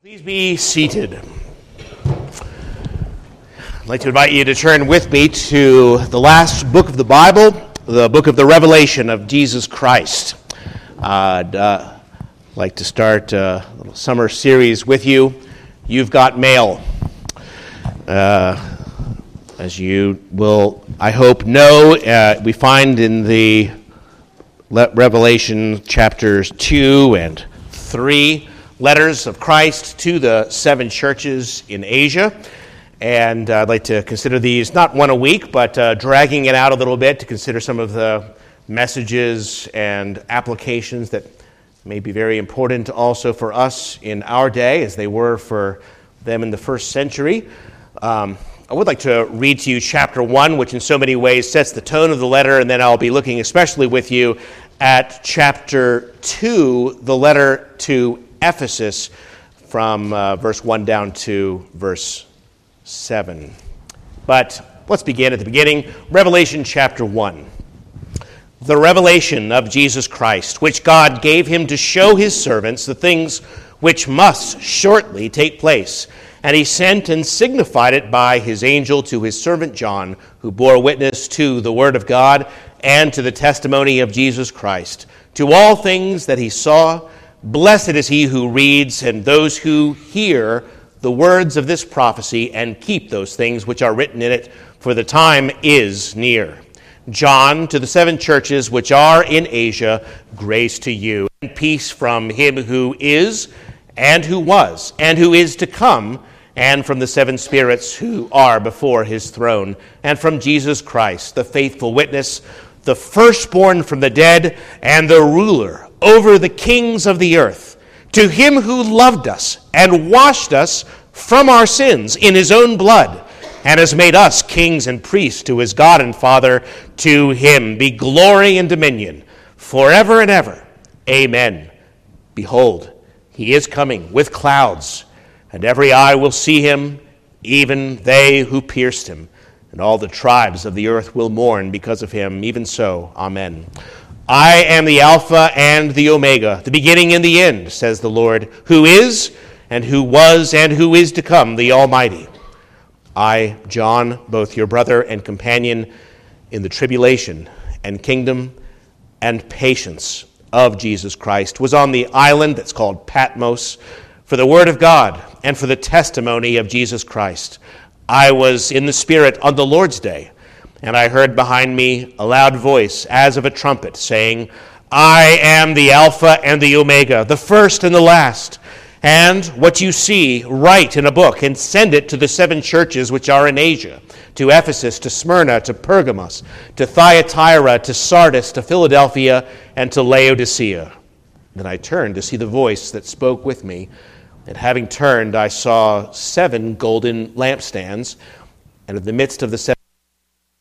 Please be seated. I'd like to invite you to turn with me to the last book of the Bible, the book of the Revelation of Jesus Christ. I'd uh, like to start a little summer series with you. You've got mail. Uh, as you will, I hope, know, uh, we find in the Revelation chapters 2 and 3 letters of Christ to the seven churches in Asia. And I'd like to consider these not one a week, but uh, dragging it out a little bit to consider some of the messages and applications that may be very important also for us in our day, as they were for them in the first century. Um, I would like to read to you chapter 1, which in so many ways sets the tone of the letter, and then I'll be looking especially with you at chapter 2, the letter to Ephesus from uh, verse 1 down to verse 7. But let's begin at the beginning. Revelation chapter 1. The revelation of Jesus Christ, which God gave him to show his servants the things which must shortly take place. And he sent and signified it by his angel to his servant John, who bore witness to the word of God and to the testimony of Jesus Christ, to all things that he saw Blessed is he who reads and those who hear the words of this prophecy and keep those things which are written in it, for the time is near. John, to the seven churches which are in Asia, grace to you, and peace from him who is, and who was, and who is to come, and from the seven spirits who are before his throne, and from Jesus Christ, the faithful witness, the firstborn from the dead, and the ruler over the kings of the earth, to him who loved us and washed us from our sins in his own blood, and has made us kings and priests to his God and Father, to him be glory and dominion forever and ever. Amen. Behold, he is coming with clouds, and every eye will see him, even they who pierced him, and all the tribes of the earth will mourn because of him. Even so, Amen. I am the Alpha and the Omega, the beginning and the end, says the Lord, who is, and who was, and who is to come, the Almighty. I, John, both your brother and companion in the tribulation and kingdom and patience of Jesus Christ, was on the island that's called Patmos for the Word of God and for the testimony of Jesus Christ. I was in the Spirit on the Lord's day and I heard behind me a loud voice, as of a trumpet, saying, I am the Alpha and the Omega, the first and the last. And what you see, write in a book and send it to the seven churches which are in Asia to Ephesus, to Smyrna, to Pergamos, to Thyatira, to Sardis, to Philadelphia, and to Laodicea. Then I turned to see the voice that spoke with me. And having turned, I saw seven golden lampstands, and in the midst of the seven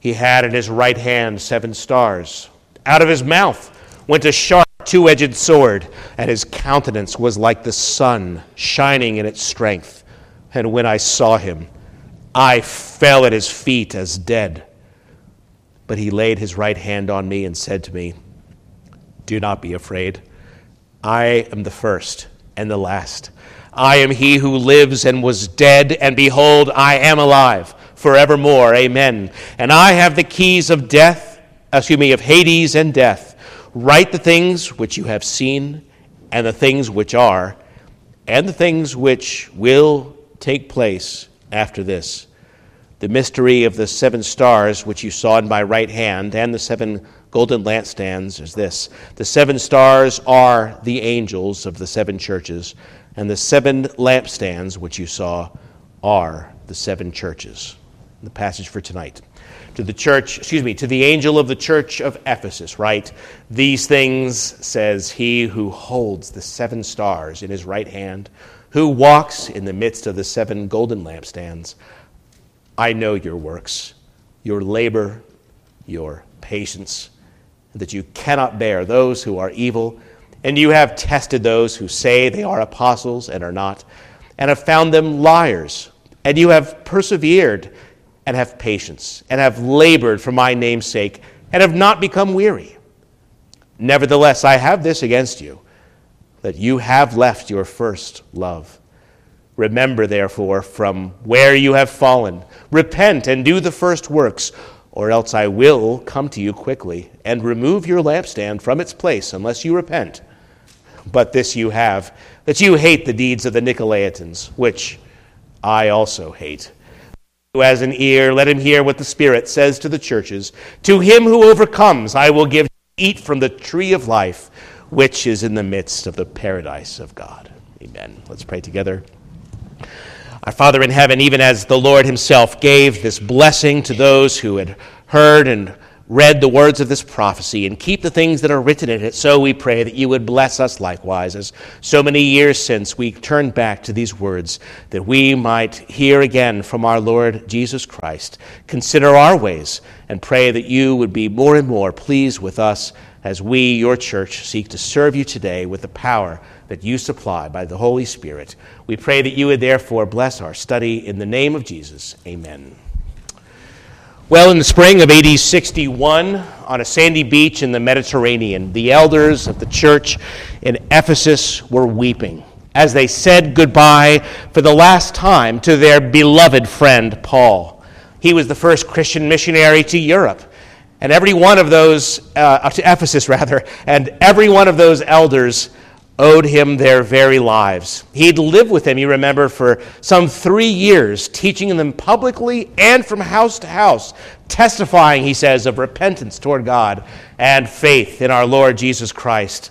He had in his right hand seven stars. Out of his mouth went a sharp two edged sword, and his countenance was like the sun shining in its strength. And when I saw him, I fell at his feet as dead. But he laid his right hand on me and said to me, Do not be afraid. I am the first and the last. I am he who lives and was dead, and behold, I am alive forevermore. Amen. And I have the keys of death, excuse me, of Hades and death. Write the things which you have seen, and the things which are, and the things which will take place after this. The mystery of the seven stars which you saw in my right hand, and the seven golden lampstands is this The seven stars are the angels of the seven churches, and the seven lampstands which you saw are the seven churches the passage for tonight. To the church, excuse me, to the angel of the church of Ephesus, write, These things says he who holds the seven stars in his right hand, who walks in the midst of the seven golden lampstands. I know your works, your labor, your patience, that you cannot bear those who are evil, and you have tested those who say they are apostles and are not, and have found them liars, and you have persevered and have patience, and have labored for my name's sake, and have not become weary. Nevertheless, I have this against you, that you have left your first love. Remember, therefore, from where you have fallen, repent and do the first works, or else I will come to you quickly and remove your lampstand from its place unless you repent. But this you have, that you hate the deeds of the Nicolaitans, which I also hate. Who has an ear, let him hear what the Spirit says to the churches. To him who overcomes, I will give to eat from the tree of life, which is in the midst of the paradise of God. Amen. Let's pray together. Our Father in heaven, even as the Lord Himself gave this blessing to those who had heard and read the words of this prophecy and keep the things that are written in it, so we pray that you would bless us likewise, as so many years since we turned back to these words, that we might hear again from our Lord Jesus Christ, consider our ways, and pray that you would be more and more pleased with us as we, your church, seek to serve you today with the power that you supply by the Holy Spirit. We pray that you would therefore bless our study in the name of Jesus. Amen. Well, in the spring of AD 61, on a sandy beach in the Mediterranean, the elders of the church in Ephesus were weeping as they said goodbye for the last time to their beloved friend Paul. He was the first Christian missionary to Europe. And every one of those, uh, to Ephesus rather, and every one of those elders owed him their very lives. He'd lived with them, you remember, for some three years, teaching them publicly and from house to house, testifying, he says, of repentance toward God and faith in our Lord Jesus Christ.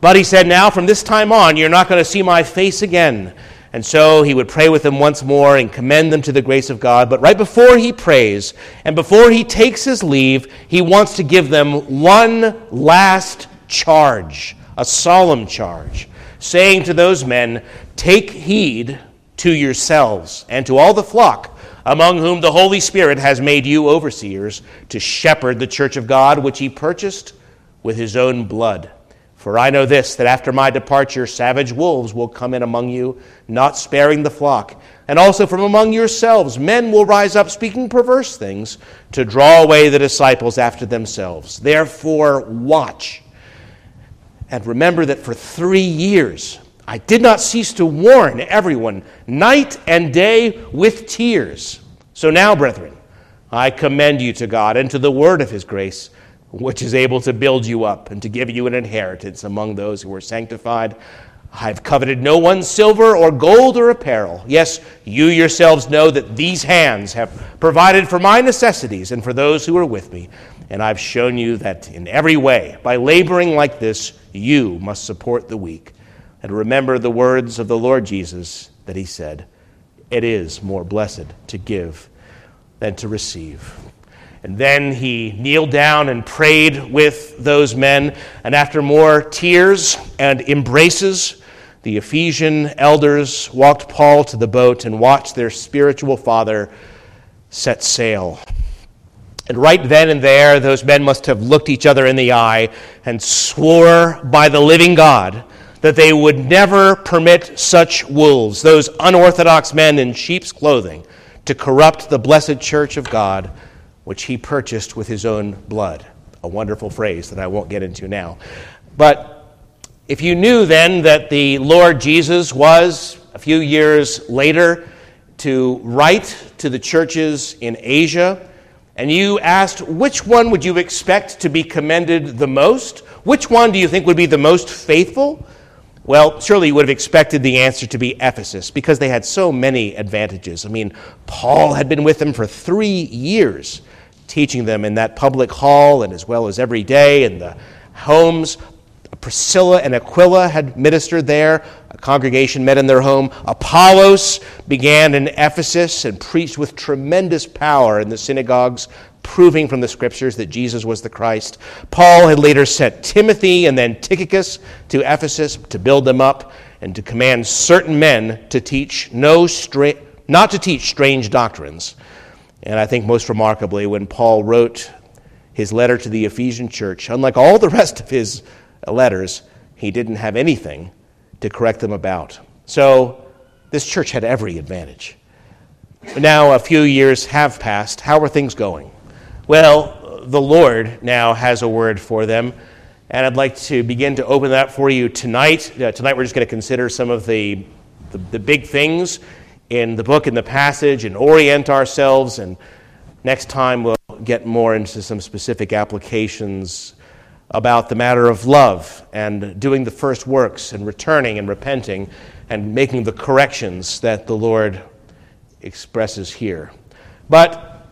But he said, Now from this time on, you're not going to see my face again. And so he would pray with them once more and commend them to the grace of God. But right before he prays and before he takes his leave, he wants to give them one last charge a solemn charge, saying to those men, Take heed to yourselves and to all the flock among whom the Holy Spirit has made you overseers to shepherd the church of God, which he purchased with his own blood. For I know this, that after my departure, savage wolves will come in among you, not sparing the flock. And also from among yourselves, men will rise up speaking perverse things to draw away the disciples after themselves. Therefore, watch and remember that for three years I did not cease to warn everyone night and day with tears. So now, brethren, I commend you to God and to the word of his grace, which is able to build you up and to give you an inheritance among those who are sanctified. I have coveted no one's silver or gold or apparel. Yes, you yourselves know that these hands have provided for my necessities and for those who are with me. And I've shown you that in every way, by laboring like this, you must support the weak. And remember the words of the Lord Jesus that he said, It is more blessed to give than to receive. And then he kneeled down and prayed with those men. And after more tears and embraces, the Ephesian elders walked Paul to the boat and watched their spiritual father set sail. And right then and there, those men must have looked each other in the eye and swore by the living God that they would never permit such wolves, those unorthodox men in sheep's clothing, to corrupt the blessed church of God, which he purchased with his own blood. A wonderful phrase that I won't get into now. But if you knew then that the Lord Jesus was, a few years later, to write to the churches in Asia, and you asked which one would you expect to be commended the most? Which one do you think would be the most faithful? Well, surely you would have expected the answer to be Ephesus because they had so many advantages. I mean, Paul had been with them for three years, teaching them in that public hall and as well as every day in the homes. Priscilla and Aquila had ministered there. Congregation met in their home. Apollos began in Ephesus and preached with tremendous power in the synagogues, proving from the scriptures that Jesus was the Christ. Paul had later sent Timothy and then Tychicus to Ephesus to build them up. and to command certain men to teach no stra- not to teach strange doctrines. And I think most remarkably, when Paul wrote his letter to the Ephesian church, unlike all the rest of his letters, he didn't have anything to correct them about. So this church had every advantage. Now, a few years have passed. How are things going? Well, the Lord now has a word for them, and I'd like to begin to open that for you tonight. Uh, tonight, we're just going to consider some of the, the, the big things in the book and the passage and orient ourselves, and next time we'll get more into some specific applications about the matter of love and doing the first works and returning and repenting and making the corrections that the Lord expresses here. But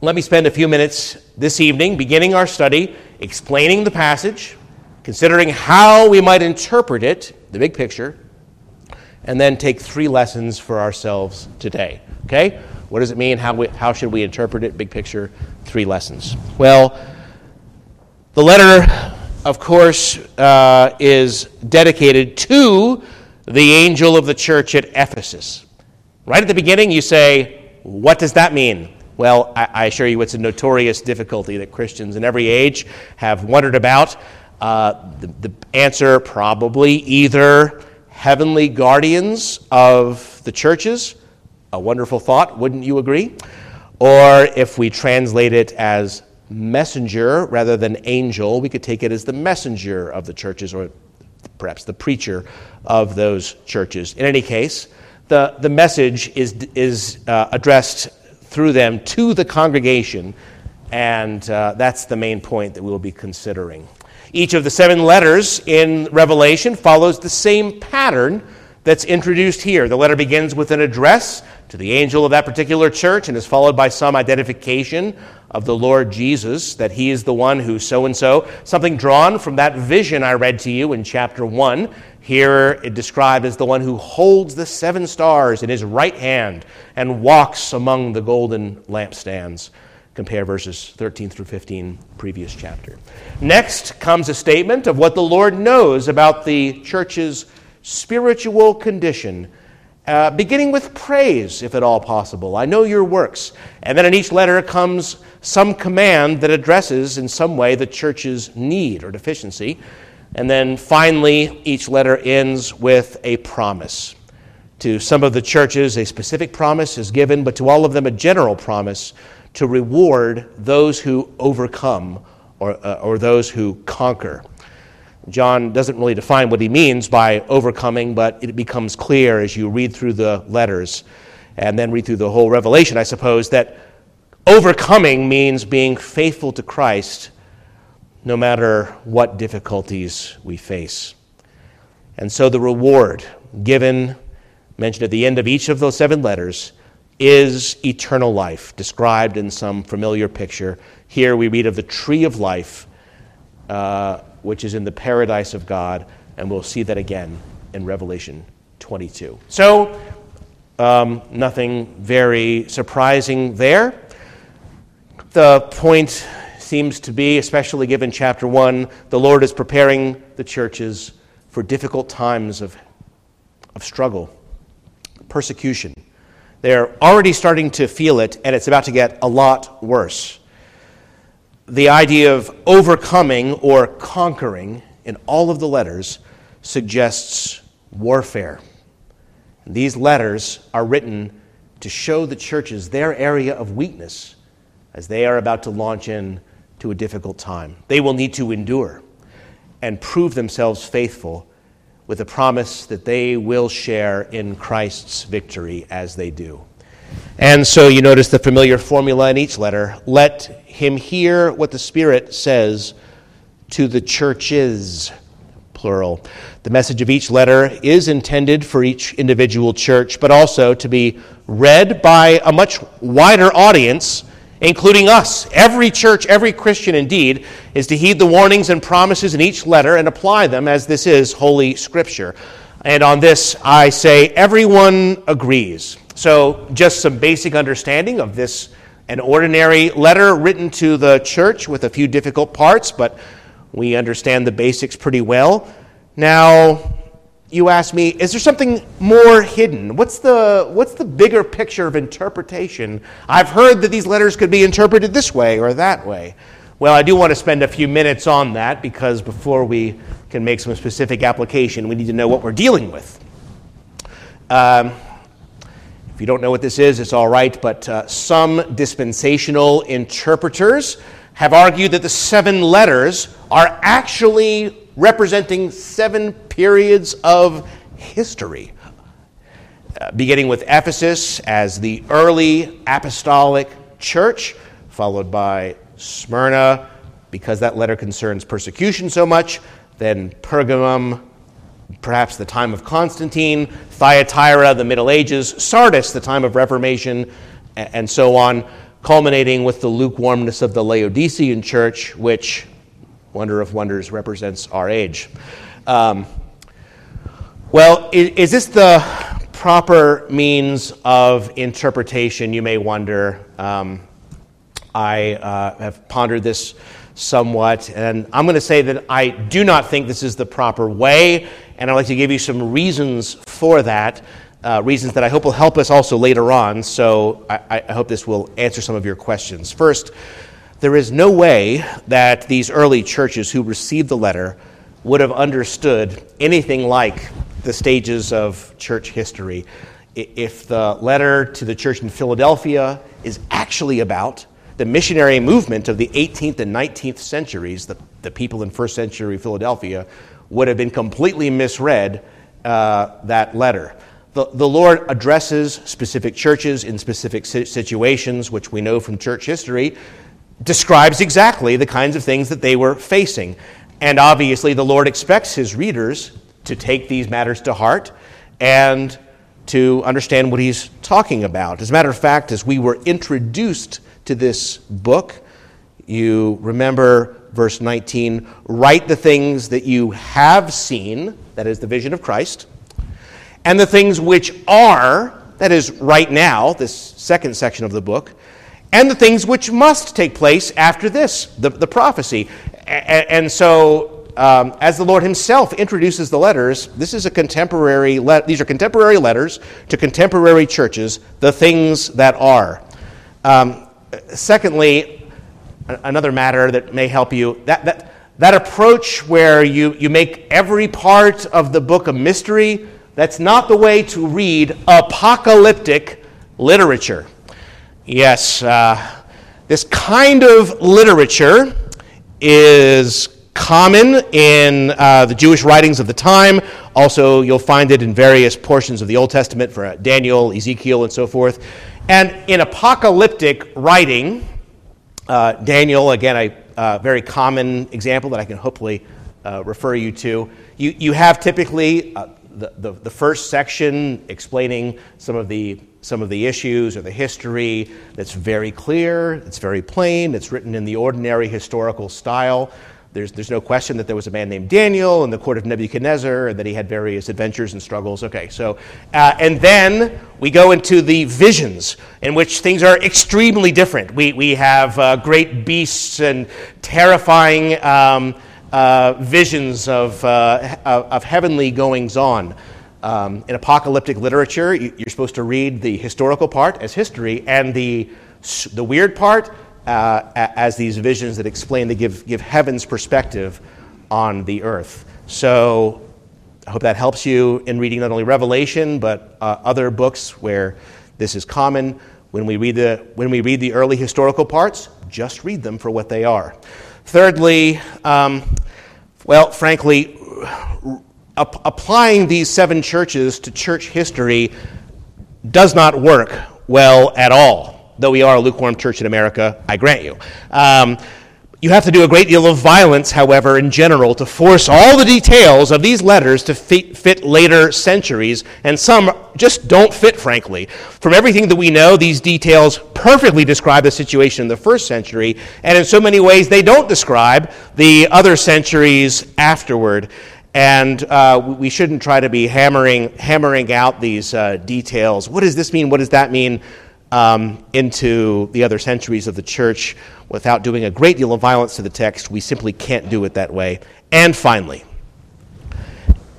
let me spend a few minutes this evening beginning our study, explaining the passage, considering how we might interpret it, the big picture, and then take three lessons for ourselves today. Okay? What does it mean? How, we, how should we interpret it? Big picture, three lessons. Well, the letter, of course, uh, is dedicated to the angel of the church at Ephesus. Right at the beginning, you say, What does that mean? Well, I, I assure you it's a notorious difficulty that Christians in every age have wondered about. Uh, the, the answer probably either heavenly guardians of the churches, a wonderful thought, wouldn't you agree? Or if we translate it as messenger rather than angel, we could take it as the messenger of the churches or perhaps the preacher of those churches. In any case, the, the message is, is uh, addressed through them to the congregation, and uh, that's the main point that we will be considering. Each of the seven letters in Revelation follows the same pattern that's introduced here. The letter begins with an address to the angel of that particular church and is followed by some identification of the Lord Jesus, that he is the one who so and so. Something drawn from that vision I read to you in chapter 1. Here it described as the one who holds the seven stars in his right hand and walks among the golden lampstands. Compare verses 13 through 15, previous chapter. Next comes a statement of what the Lord knows about the church's spiritual condition, uh, beginning with praise, if at all possible. I know your works. And then in each letter comes some command that addresses in some way the church's need or deficiency. And then finally, each letter ends with a promise. To some of the churches, a specific promise is given, but to all of them, a general promise to reward those who overcome or, uh, or those who conquer. John doesn't really define what he means by overcoming, but it becomes clear as you read through the letters and then read through the whole Revelation, I suppose, that overcoming means being faithful to Christ no matter what difficulties we face. And so the reward given, mentioned at the end of each of those seven letters, is eternal life, described in some familiar picture. Here we read of the tree of life. Uh, which is in the paradise of God, and we'll see that again in Revelation 22. So, um, nothing very surprising there. The point seems to be, especially given chapter 1, the Lord is preparing the churches for difficult times of, of struggle, persecution. They're already starting to feel it, and it's about to get a lot worse the idea of overcoming or conquering in all of the letters suggests warfare. These letters are written to show the churches their area of weakness as they are about to launch in to a difficult time. They will need to endure and prove themselves faithful with the promise that they will share in Christ's victory as they do. And so you notice the familiar formula in each letter let him hear what the Spirit says to the churches, plural. The message of each letter is intended for each individual church, but also to be read by a much wider audience, including us. Every church, every Christian indeed, is to heed the warnings and promises in each letter and apply them as this is Holy Scripture. And on this, I say everyone agrees. So, just some basic understanding of this an ordinary letter written to the church with a few difficult parts, but we understand the basics pretty well. Now, you ask me, is there something more hidden? What's the, what's the bigger picture of interpretation? I've heard that these letters could be interpreted this way or that way. Well, I do want to spend a few minutes on that because before we can make some specific application, we need to know what we're dealing with. Um, if you don't know what this is, it's all right, but uh, some dispensational interpreters have argued that the seven letters are actually representing seven periods of history. Uh, beginning with Ephesus as the early apostolic church, followed by Smyrna, because that letter concerns persecution so much, then Pergamum, perhaps the time of Constantine, Thyatira, the Middle Ages, Sardis, the time of Reformation, and so on, culminating with the lukewarmness of the Laodicean church, which wonder of wonders represents our age. Um, well, is, is, this the proper means of interpretation, you may wonder? Um, I uh, have pondered this somewhat, and I'm going to say that I do not think this is the proper way, and I'd like to give you some reasons for that. Uh, reasons that I hope will help us also later on, so I, I hope this will answer some of your questions. First, there is no way that these early churches who received the letter would have understood anything like the stages of church history. If the letter to the church in Philadelphia is actually about the missionary movement of the 18th and 19th centuries, the, the people in first century Philadelphia would have been completely misread uh, that letter. The, the Lord addresses specific churches in specific situations, which we know from church history, describes exactly the kinds of things that they were facing. And obviously, the Lord expects his readers to take these matters to heart and to understand what he's talking about. As a matter of fact, as we were introduced to this book, you remember verse 19 write the things that you have seen, that is the vision of Christ, and the things which are, that is right now, this second section of the book, and the things which must take place after this, the, the prophecy. And, and so, um, as the Lord Himself introduces the letters, this is a contemporary. Le- these are contemporary letters to contemporary churches. The things that are. Um, secondly, another matter that may help you that that that approach where you, you make every part of the book a mystery, that's not the way to read apocalyptic literature. Yes, uh, this kind of literature is common in uh, the Jewish writings of the time. Also, you'll find it in various portions of the Old Testament for uh, Daniel, Ezekiel, and so forth. And in apocalyptic writing, uh, Daniel, again, a uh, very common example that I can hopefully uh, refer you to, you, you have typically the, the, the first section explaining some of the some of the issues or the history that's very clear, it's very plain, it's written in the ordinary historical style. There's, there's no question that there was a man named Daniel in the court of Nebuchadnezzar and that he had various adventures and struggles. Okay, so, uh, and then we go into the visions in which things are extremely different. We, we have uh, great beasts and terrifying um, uh, visions of, uh, of heavenly goings on. Um, in apocalyptic literature, you're supposed to read the historical part as history and the, the weird part uh, as these visions that explain, they give, give heaven's perspective on the earth. So I hope that helps you in reading not only Revelation, but uh, other books where this is common. When we, read the, when we read the early historical parts, just read them for what they are. Thirdly, um, well, frankly, ap- applying these seven churches to church history does not work well at all. Though we are a lukewarm church in America, I grant you. Um, you have to do a great deal of violence, however, in general, to force all the details of these letters to fit, fit, later centuries, and some just don't fit, frankly. From everything that we know, these details perfectly describe the situation in the first century, and in so many ways, they don't describe the other centuries afterward. And uh, we shouldn't try to be hammering, hammering out these uh, details. What does this mean? What does that mean? Um, into the other centuries of the church without doing a great deal of violence to the text. We simply can't do it that way. And finally,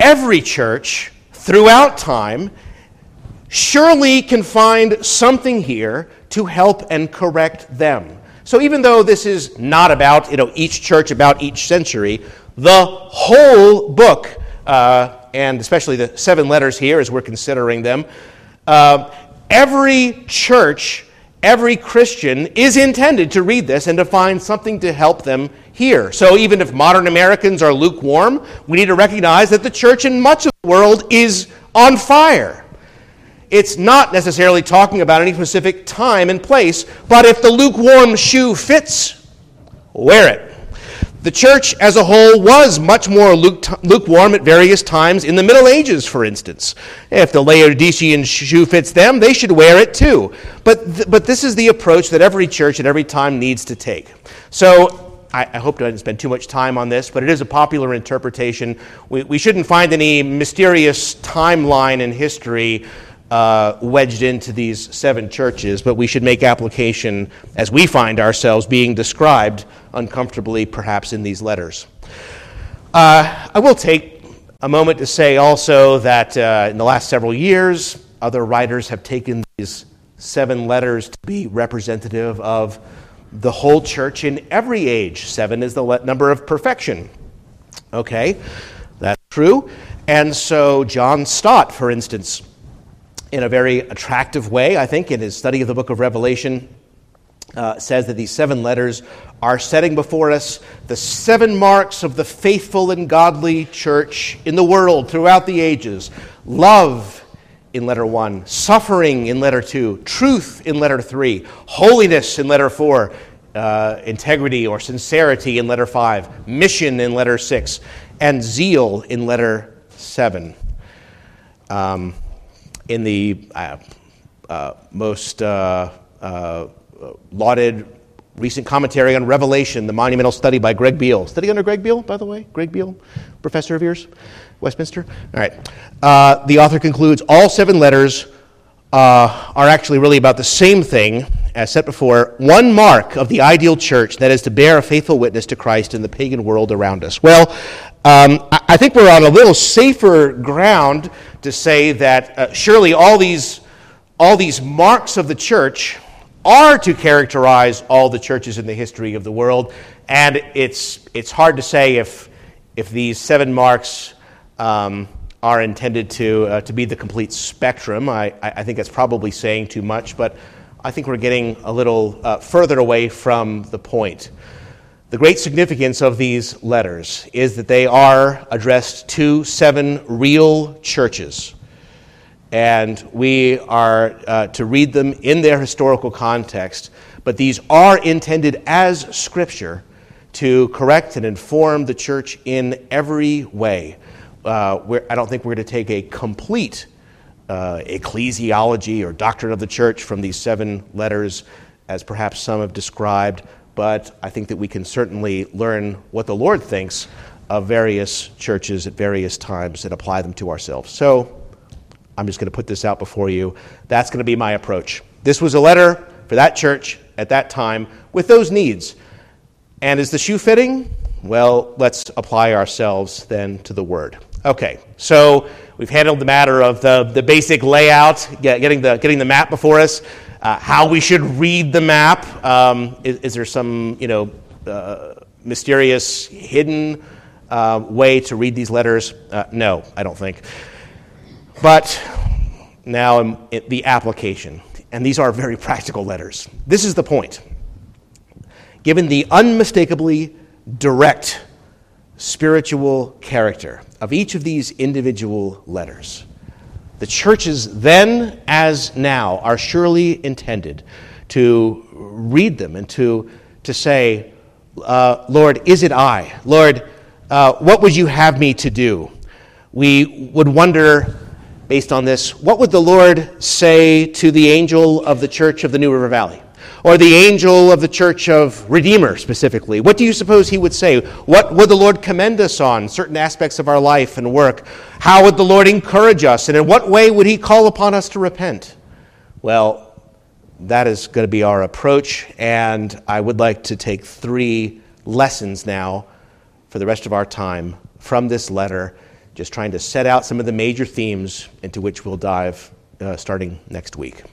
every church throughout time surely can find something here to help and correct them. So even though this is not about you know, each church, about each century, the whole book, uh, and especially the seven letters here as we're considering them, uh, every church, every Christian is intended to read this and to find something to help them here. So even if modern Americans are lukewarm, we need to recognize that the church in much of the world is on fire. It's not necessarily talking about any specific time and place, but if the lukewarm shoe fits, wear it. The church as a whole was much more lukewarm at various times in the Middle Ages, for instance. If the Laodicean shoe fits them, they should wear it too. But, th- but this is the approach that every church at every time needs to take. So I, hope I didn't spend too much time on this, but it is a popular interpretation. We, we shouldn't find any mysterious timeline in history uh, wedged into these seven churches, but we should make application as we find ourselves being described uncomfortably, perhaps, in these letters. Uh, I will take a moment to say also that uh, in the last several years, other writers have taken these seven letters to be representative of the whole church in every age. Seven is the number of perfection. Okay, that's true. And so, John Stott, for instance, in a very attractive way, I think, in his study of the book of Revelation, uh, says that these seven letters are setting before us the seven marks of the faithful and godly church in the world throughout the ages love in letter one, suffering in letter two, truth in letter three, holiness in letter four, uh, integrity or sincerity in letter five, mission in letter six, and zeal in letter seven. Um, in the uh, uh, most uh, uh, lauded recent commentary on Revelation, the monumental study by Greg Beale. Study under Greg Beale, by the way? Greg Beale, professor of yours, Westminster? All right. Uh, the author concludes all seven letters uh, are actually really about the same thing as set before one mark of the ideal church, that is to bear a faithful witness to Christ in the pagan world around us. Well, um, I think we're on a little safer ground to say that uh, surely all these, all these marks of the church are to characterize all the churches in the history of the world. And it's, it's hard to say if, if these seven marks um, are intended to, uh, to be the complete spectrum. I, I think that's probably saying too much, but I think we're getting a little uh, further away from the point. The great significance of these letters is that they are addressed to seven real churches. And we are uh, to read them in their historical context, but these are intended as scripture to correct and inform the church in every way. Uh, I don't think we're going to take a complete uh, ecclesiology or doctrine of the church from these seven letters, as perhaps some have described, but I think that we can certainly learn what the Lord thinks of various churches at various times and apply them to ourselves. So I'm just going to put this out before you. That's going to be my approach. This was a letter for that church at that time with those needs. And is the shoe fitting? Well, let's apply ourselves then to the word. Okay, so we've handled the matter of the, the basic layout, getting the, getting the map before us uh, how we should read the map. Um, is, is, there some, you know, uh, mysterious, hidden uh, way to read these letters? Uh, no, I don't think. But now the application. And these are very practical letters. This is the point. Given the unmistakably direct spiritual character of each of these individual letters, the churches then as now are surely intended to read them and to, to say, uh, Lord, is it I? Lord, uh, what would you have me to do? We would wonder, based on this, what would the Lord say to the angel of the church of the New River Valley? or the angel of the church of Redeemer specifically? What do you suppose he would say? What would the Lord commend us on, certain aspects of our life and work? How would the Lord encourage us? And in what way would he call upon us to repent? Well, that is going to be our approach, and I would like to take three lessons now for the rest of our time from this letter just trying to set out some of the major themes into which we'll dive uh, starting next week.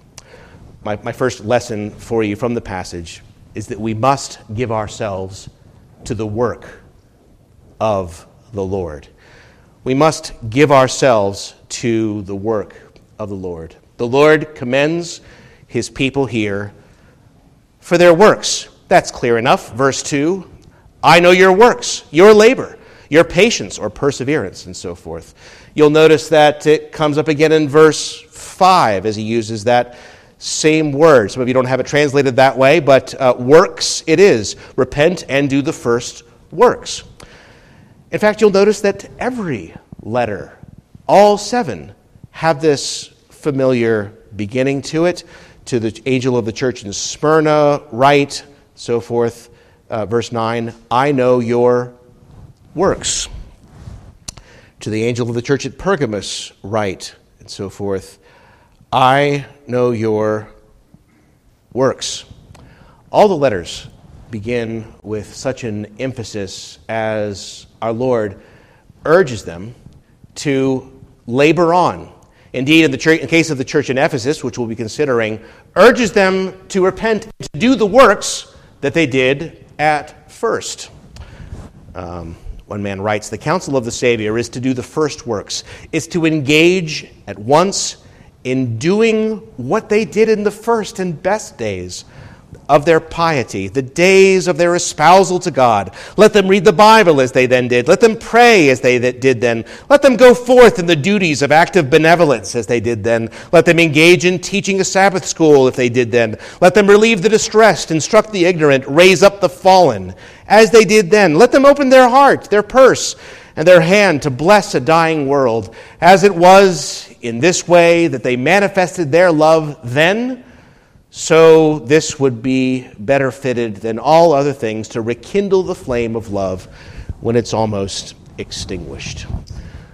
My, my first lesson for you from the passage is that we must give ourselves to the work of the Lord. We must give ourselves to the work of the Lord. The Lord commends his people here for their works. That's clear enough. Verse 2 I know your works, your labor, your patience or perseverance, and so forth. You'll notice that it comes up again in verse 5 as he uses that same word. Some of you don't have it translated that way, but uh, works it is. Repent and do the first works. In fact, you'll notice that every letter, all seven, have this familiar beginning to it. To the angel of the church in Smyrna, write, so forth. Uh, verse 9, I know your works. To the angel of the church at Pergamos, write, and so forth. I know your works. All the letters begin with such an emphasis as our Lord urges them to labor on. Indeed, in the church, in case of the church in Ephesus, which we'll be considering, urges them to repent, and to do the works that they did at first. Um, one man writes The counsel of the Savior is to do the first works, is to engage at once in doing what they did in the first and best days of their piety, the days of their espousal to God. Let them read the Bible as they then did. Let them pray as they did then. Let them go forth in the duties of active benevolence as they did then. Let them engage in teaching a Sabbath school if they did then. Let them relieve the distressed, instruct the ignorant, raise up the fallen as they did then. Let them open their heart, their purse, and their hand to bless a dying world as it was in this way that they manifested their love then, so this would be better fitted than all other things to rekindle the flame of love when it's almost extinguished.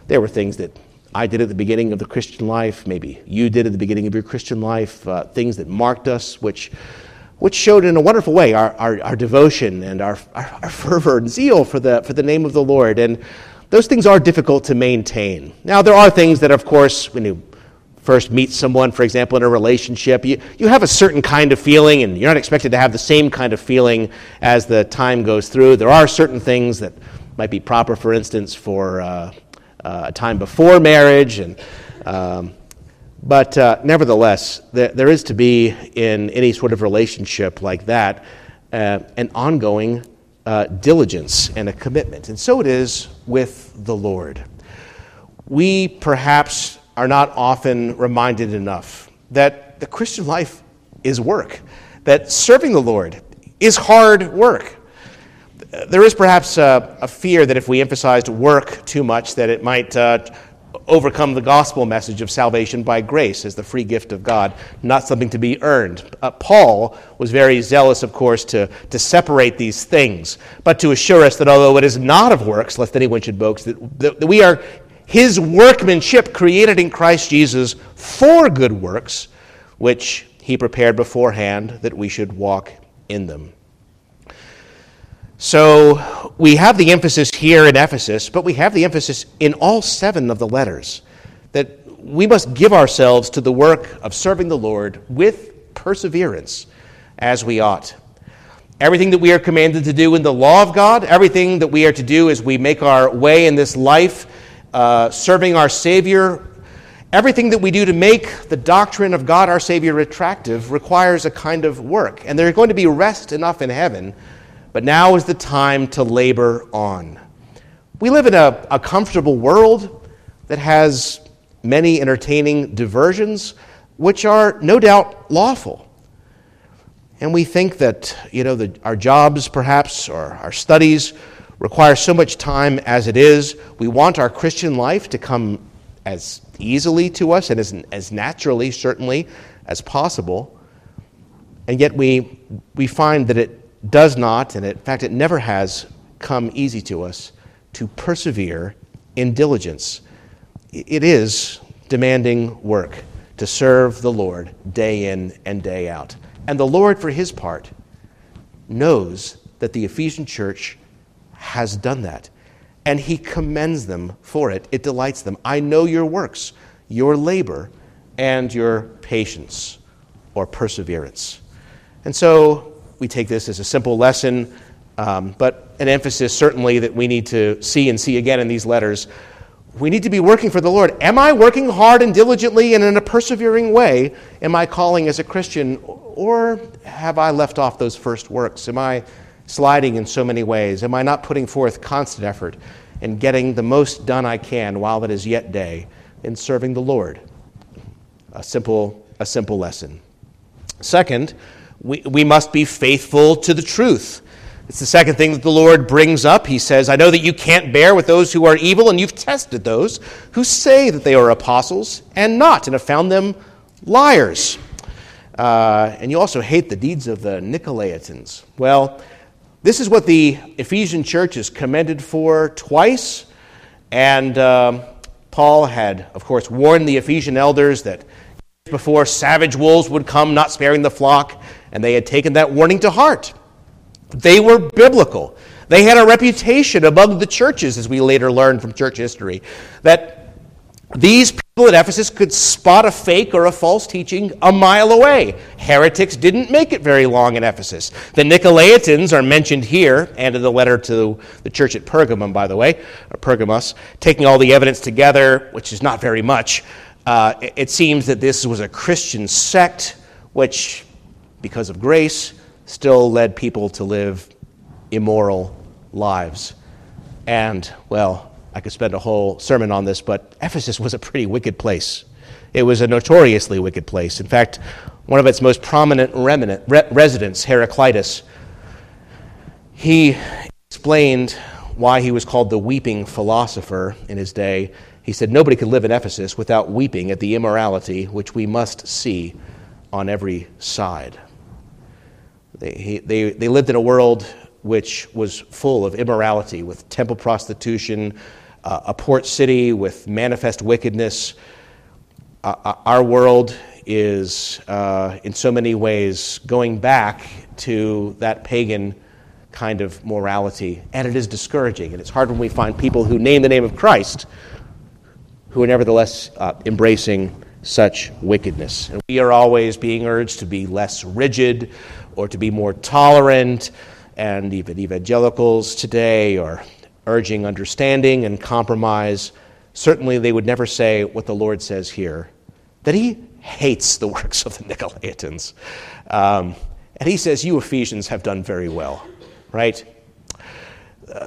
There were things that I did at the beginning of the Christian life, maybe you did at the beginning of your Christian life, uh, things that marked us, which, which showed in a wonderful way our, our, our devotion and our, our, our fervor and zeal for the, for the name of the Lord. And those things are difficult to maintain. Now, there are things that, of course, when you first meet someone, for example, in a relationship, you, you have a certain kind of feeling, and you're not expected to have the same kind of feeling as the time goes through. There are certain things that might be proper, for instance, for uh, uh, a time before marriage, and um, but uh, nevertheless, there, there is to be in any sort of relationship like that uh, an ongoing uh, diligence and a commitment. And so it is with the Lord. We perhaps are not often reminded enough that the Christian life is work, that serving the Lord is hard work. There is perhaps a, a fear that if we emphasized work too much, that it might uh, overcome the gospel message of salvation by grace as the free gift of God, not something to be earned. Uh, Paul was very zealous, of course, to, to separate these things, but to assure us that although it is not of works, lest anyone should boast, that, that, that we are his workmanship created in Christ Jesus for good works, which he prepared beforehand that we should walk in them. So we have the emphasis here in Ephesus, but we have the emphasis in all seven of the letters that we must give ourselves to the work of serving the Lord with perseverance as we ought. Everything that we are commanded to do in the law of God, everything that we are to do as we make our way in this life, uh, serving our Savior, everything that we do to make the doctrine of God our Savior attractive requires a kind of work. And there's going to be rest enough in heaven but now is the time to labor on. We live in a, a comfortable world that has many entertaining diversions, which are no doubt lawful. And we think that, you know, the, our jobs perhaps or our studies require so much time as it is. We want our Christian life to come as easily to us and as, as naturally, certainly, as possible. And yet we, we find that it does not, and in fact, it never has come easy to us to persevere in diligence. It is demanding work to serve the Lord day in and day out. And the Lord, for his part, knows that the Ephesian church has done that. and he commends them for it. It delights them. I know your works, your labor, and your patience or perseverance. And so we take this as a simple lesson, um, but an emphasis certainly that we need to see and see again in these letters. We need to be working for the Lord. Am I working hard and diligently and in a persevering way? Am I calling as a Christian? Or have I left off those first works? Am I sliding in so many ways? Am I not putting forth constant effort and getting the most done I can while it is yet day in serving the Lord? A simple, a simple lesson. Second, we, we must be faithful to the truth. It's the second thing that the Lord brings up. He says, I know that you can't bear with those who are evil, and you've tested those who say that they are apostles and not, and have found them liars. Uh, and you also hate the deeds of the Nicolaitans. Well, this is what the Ephesian church is commended for twice. And um, Paul had, of course, warned the Ephesian elders that before savage wolves would come, not sparing the flock, and they had taken that warning to heart. They were biblical. They had a reputation among the churches, as we later learned from church history, that these people at Ephesus could spot a fake or a false teaching a mile away. Heretics didn't make it very long in Ephesus. The Nicolaitans are mentioned here, and in the letter to the church at Pergamum, by the way, Pergamos, taking all the evidence together, which is not very much. Uh, it seems that this was a Christian sect, which, because of grace, still led people to live immoral lives. And, well, I could spend a whole sermon on this, but Ephesus was a pretty wicked place. It was a notoriously wicked place. In fact, one of its most prominent remnant, re- residents, Heraclitus, he explained why he was called the weeping philosopher in his day. He said, Nobody could live in Ephesus without weeping at the immorality which we must see on every side. They, he, they, they lived in a world which was full of immorality, with temple prostitution, uh, a port city with manifest wickedness. Uh, uh, our world is, uh, in so many ways, going back to that pagan kind of morality, and it is discouraging. And it's hard when we find people who name the name of Christ who are nevertheless uh, embracing such wickedness. And we are always being urged to be less rigid or to be more tolerant, and even evangelicals today are urging understanding and compromise. Certainly, they would never say what the Lord says here that He hates the works of the Nicolaitans. Um, and He says, You Ephesians have done very well, right?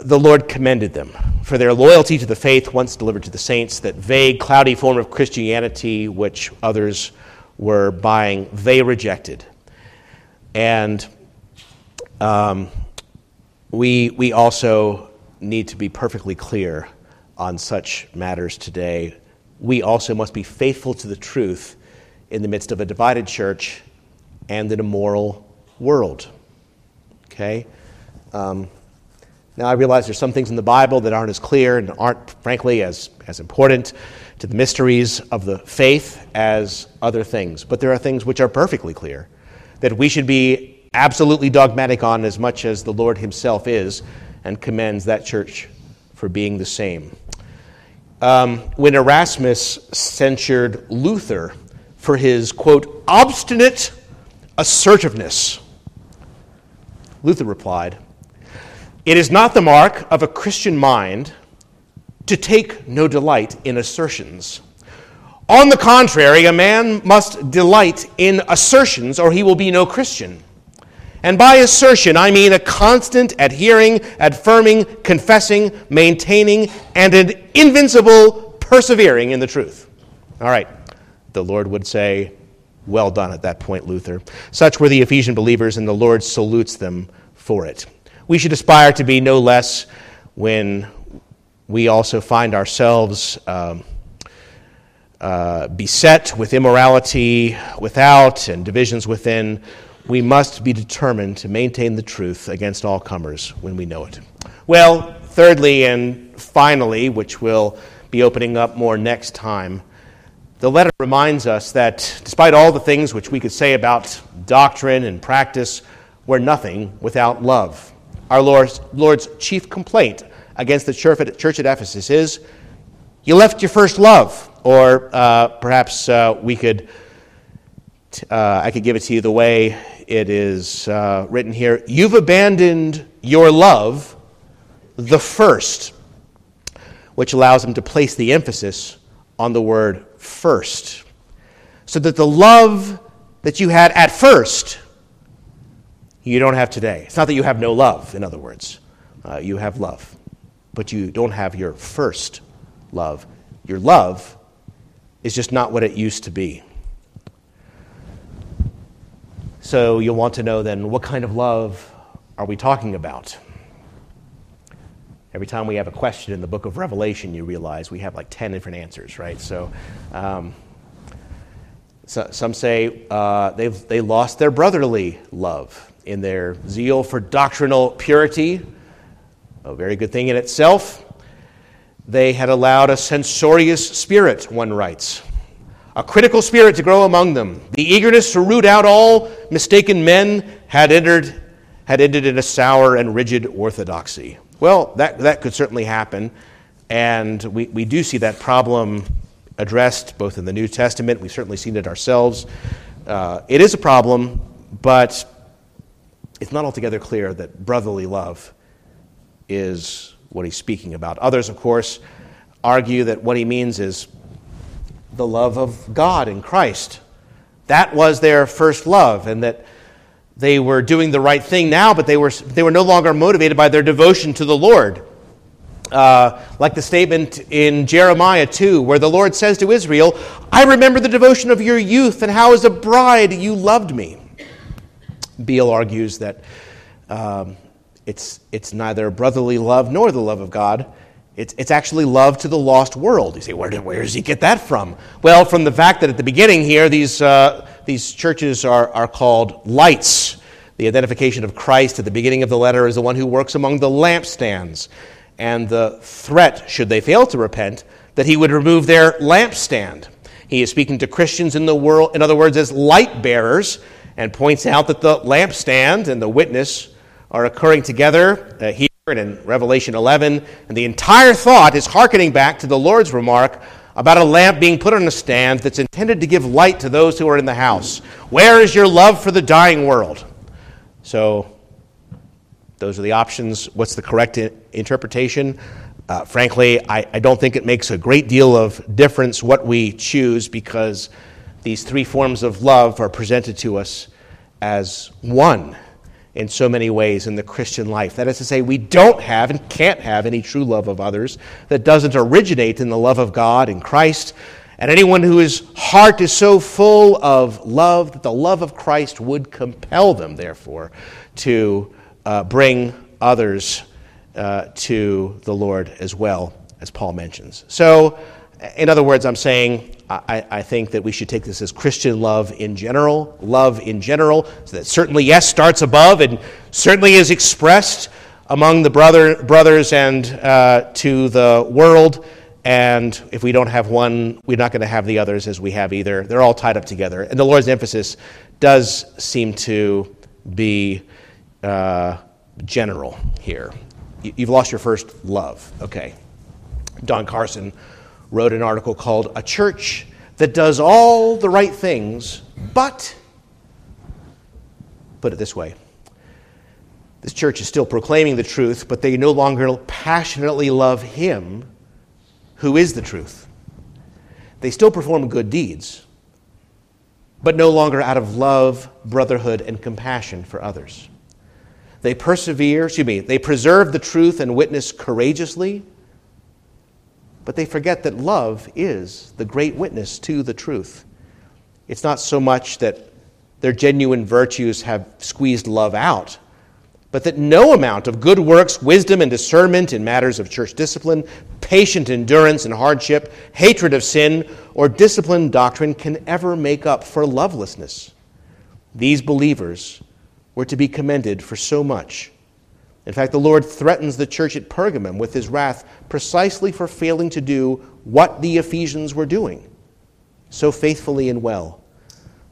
the Lord commended them for their loyalty to the faith once delivered to the saints, that vague, cloudy form of Christianity which others were buying, they rejected. And um, we, we also need to be perfectly clear on such matters today. We also must be faithful to the truth in the midst of a divided church and in a moral world. Okay? Um, now, I realize there's some things in the Bible that aren't as clear and aren't, frankly, as, as important to the mysteries of the faith as other things. But there are things which are perfectly clear that we should be absolutely dogmatic on as much as the Lord Himself is and commends that church for being the same. Um, when Erasmus censured Luther for his, quote, obstinate assertiveness, Luther replied, It is not the mark of a Christian mind to take no delight in assertions. On the contrary, a man must delight in assertions, or he will be no Christian. And by assertion, I mean a constant adhering, affirming, confessing, maintaining, and an invincible persevering in the truth. All right, the Lord would say, Well done at that point, Luther. Such were the Ephesian believers, and the Lord salutes them for it. We should aspire to be no less when we also find ourselves um, uh, beset with immorality without and divisions within we must be determined to maintain the truth against all comers when we know it. Well, thirdly and finally, which we'll be opening up more next time, the letter reminds us that despite all the things which we could say about doctrine and practice, we're nothing without love. Our Lord's, Lord's chief complaint against the church at Ephesus is you left your first love. Or uh, perhaps uh, we could, uh, I could give it to you the way it is uh, written here. You've abandoned your love, the first, which allows them to place the emphasis on the word first. So that the love that you had at first, you don't have today. It's not that you have no love, in other words. Uh, you have love, but you don't have your first love. Your love is just not what it used to be. So you'll want to know then what kind of love are we talking about? Every time we have a question in the book of Revelation, you realize we have like 10 different answers, right? So, um, so some say uh, they've they lost their brotherly love in their zeal for doctrinal purity, a very good thing in itself. They had allowed a censorious spirit, one writes, a critical spirit to grow among them. The eagerness to root out all mistaken men had entered had ended in a sour and rigid orthodoxy. Well, that, that could certainly happen, and we, we do see that problem addressed both in the New Testament. We've certainly seen it ourselves. Uh, it is a problem, but it's not altogether clear that brotherly love is what he's speaking about. Others, of course, argue that what he means is the love of God in Christ. That was their first love, and that they were doing the right thing now, but they were, they were no longer motivated by their devotion to the Lord. Uh, like the statement in Jeremiah 2, where the Lord says to Israel, I remember the devotion of your youth, and how as a bride you loved me. Beale argues that um, it's, it's neither brotherly love nor the love of God. It's, it's actually love to the lost world. You say, where, did, where does he get that from? Well, from the fact that at the beginning here, these, uh, these churches are, are called lights. The identification of Christ at the beginning of the letter is the one who works among the lampstands. And the threat, should they fail to repent, that he would remove their lampstand. He is speaking to Christians in the world, in other words, as light bearers, and points out that the lampstand and the witness are occurring together uh, here in Revelation 11. And the entire thought is hearkening back to the Lord's remark about a lamp being put on a stand that's intended to give light to those who are in the house. Where is your love for the dying world? So, those are the options. What's the correct I- interpretation? Uh, frankly, I, I don't think it makes a great deal of difference what we choose because these three forms of love are presented to us as one in so many ways in the Christian life. That is to say, we don't have and can't have any true love of others that doesn't originate in the love of God in Christ. And anyone whose heart is so full of love that the love of Christ would compel them, therefore, to uh, bring others uh, to the Lord as well, as Paul mentions. So, in other words, I'm saying I, I, think that we should take this as Christian love in general, love in general, so that certainly, yes, starts above and certainly is expressed among the brother, brothers and uh, to the world. And if we don't have one, we're not going to have the others as we have either. They're all tied up together. And the Lord's emphasis does seem to be uh, general here. You've lost your first love. Okay. Don Carson wrote an article called A Church That Does All the Right Things, but, put it this way, this church is still proclaiming the truth, but they no longer passionately love Him who is the truth. They still perform good deeds, but no longer out of love, brotherhood, and compassion for others. They persevere, excuse me, they preserve the truth and witness courageously but they forget that love is the great witness to the truth. It's not so much that their genuine virtues have squeezed love out, but that no amount of good works, wisdom, and discernment in matters of church discipline, patient endurance in hardship, hatred of sin, or disciplined doctrine can ever make up for lovelessness. These believers were to be commended for so much in fact, the Lord threatens the church at Pergamum with his wrath precisely for failing to do what the Ephesians were doing so faithfully and well.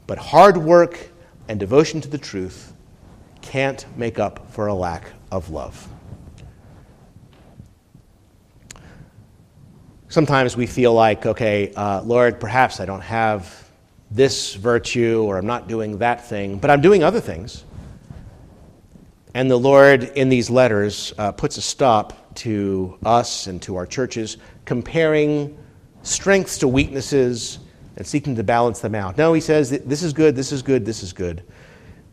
But hard work and devotion to the truth can't make up for a lack of love. Sometimes we feel like, okay, uh, Lord, perhaps I don't have this virtue or I'm not doing that thing, but I'm doing other things. And the Lord, in these letters, uh, puts a stop to us and to our churches comparing strengths to weaknesses and seeking to balance them out. No, he says, this is good, this is good, this is good.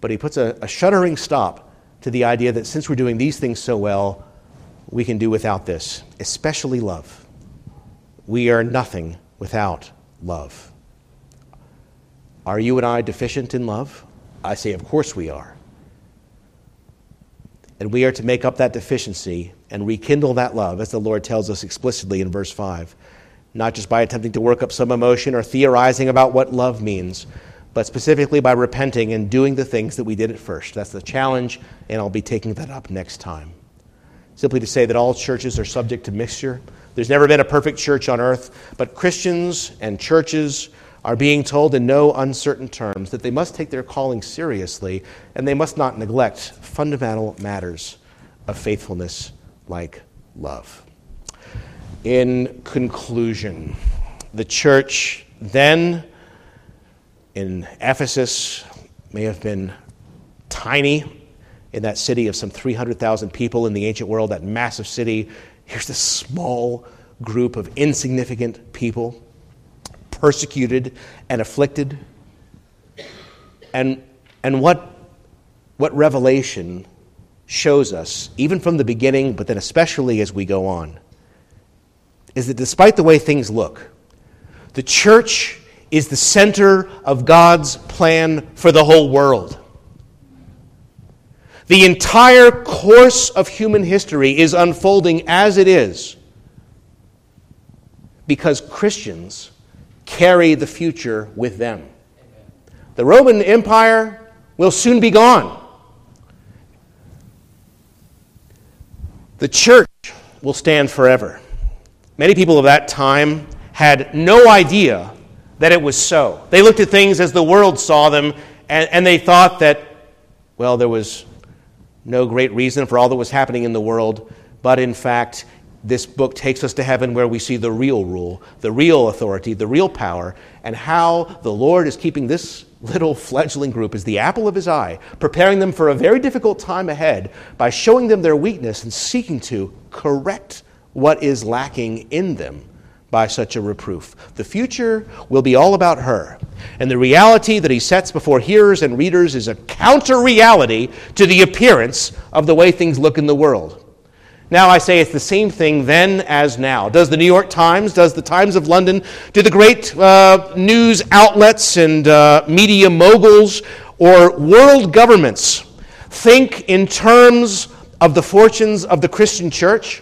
But he puts a, a shuddering stop to the idea that since we're doing these things so well, we can do without this, especially love. We are nothing without love. Are you and I deficient in love? I say, of course we are. And we are to make up that deficiency and rekindle that love, as the Lord tells us explicitly in verse 5. Not just by attempting to work up some emotion or theorizing about what love means, but specifically by repenting and doing the things that we did at first. That's the challenge, and I'll be taking that up next time. Simply to say that all churches are subject to mixture. There's never been a perfect church on earth, but Christians and churches are being told in no uncertain terms that they must take their calling seriously and they must not neglect fundamental matters of faithfulness like love. In conclusion, the church then in Ephesus may have been tiny in that city of some 300,000 people in the ancient world, that massive city. Here's this small group of insignificant people, persecuted and afflicted. And, and what, what Revelation shows us, even from the beginning, but then especially as we go on, is that despite the way things look, the church is the center of God's plan for the whole world. The entire course of human history is unfolding as it is because Christians carry the future with them. The Roman Empire will soon be gone. The church will stand forever. Many people of that time had no idea that it was so. They looked at things as the world saw them, and, and they thought that, well, there was no great reason for all that was happening in the world, but in fact, this book takes us to heaven where we see the real rule, the real authority, the real power, and how the Lord is keeping this little fledgling group as the apple of his eye, preparing them for a very difficult time ahead by showing them their weakness and seeking to correct what is lacking in them by such a reproof. The future will be all about her. And the reality that he sets before hearers and readers is a counter reality to the appearance of the way things look in the world. Now I say it's the same thing then as now. Does the New York Times, does the Times of London, do the great uh, news outlets and uh, media moguls or world governments think in terms of the fortunes of the Christian church?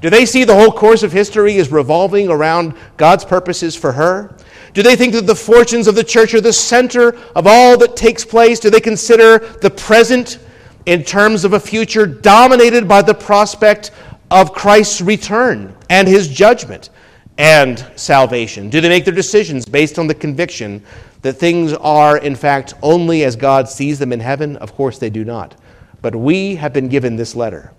Do they see the whole course of history as revolving around God's purposes for her? Do they think that the fortunes of the church are the center of all that takes place? Do they consider the present in terms of a future dominated by the prospect of Christ's return and his judgment and salvation? Do they make their decisions based on the conviction that things are, in fact, only as God sees them in heaven? Of course, they do not. But we have been given this letter.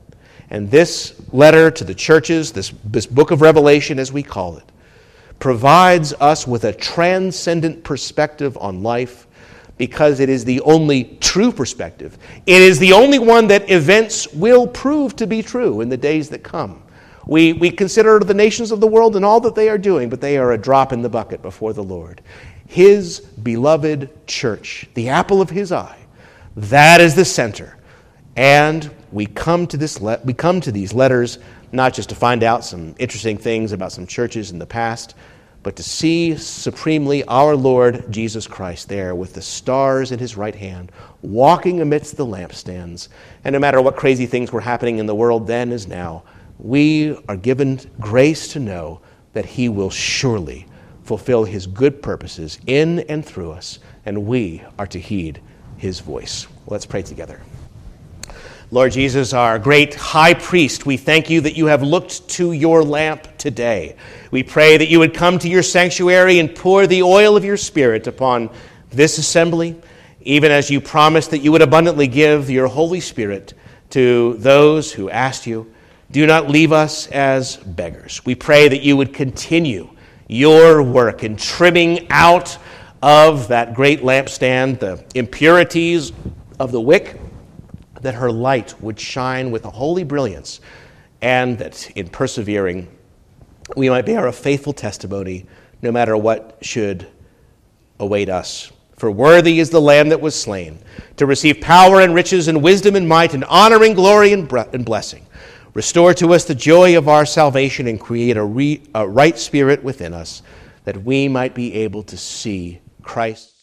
And this letter to the churches, this, this book of Revelation, as we call it, provides us with a transcendent perspective on life because it is the only true perspective. It is the only one that events will prove to be true in the days that come. We, we consider the nations of the world and all that they are doing, but they are a drop in the bucket before the Lord. His beloved church, the apple of his eye, that is the center. And we come to, this le- we come to these letters not just to find out some interesting things about some churches in the past, but to see supremely our Lord Jesus Christ there with the stars in his right hand, walking amidst the lampstands. And no matter what crazy things were happening in the world then as now, we are given grace to know that he will surely fulfill his good purposes in and through us, and we are to heed his voice. Let's pray together. Lord Jesus, our great high priest, we thank you that you have looked to your lamp today. We pray that you would come to your sanctuary and pour the oil of your Spirit upon this assembly, even as you promised that you would abundantly give your Holy Spirit to those who asked you. Do not leave us as beggars. We pray that you would continue your work in trimming out of that great lampstand the impurities of the wick, that her light would shine with a holy brilliance, and that in persevering, we might bear a faithful testimony no matter what should await us. For worthy is the Lamb that was slain to receive power and riches and wisdom and might and honor and glory and, blessing. Restore to us the joy of our salvation and create a, re- a right spirit within us that we might be able to see Christ.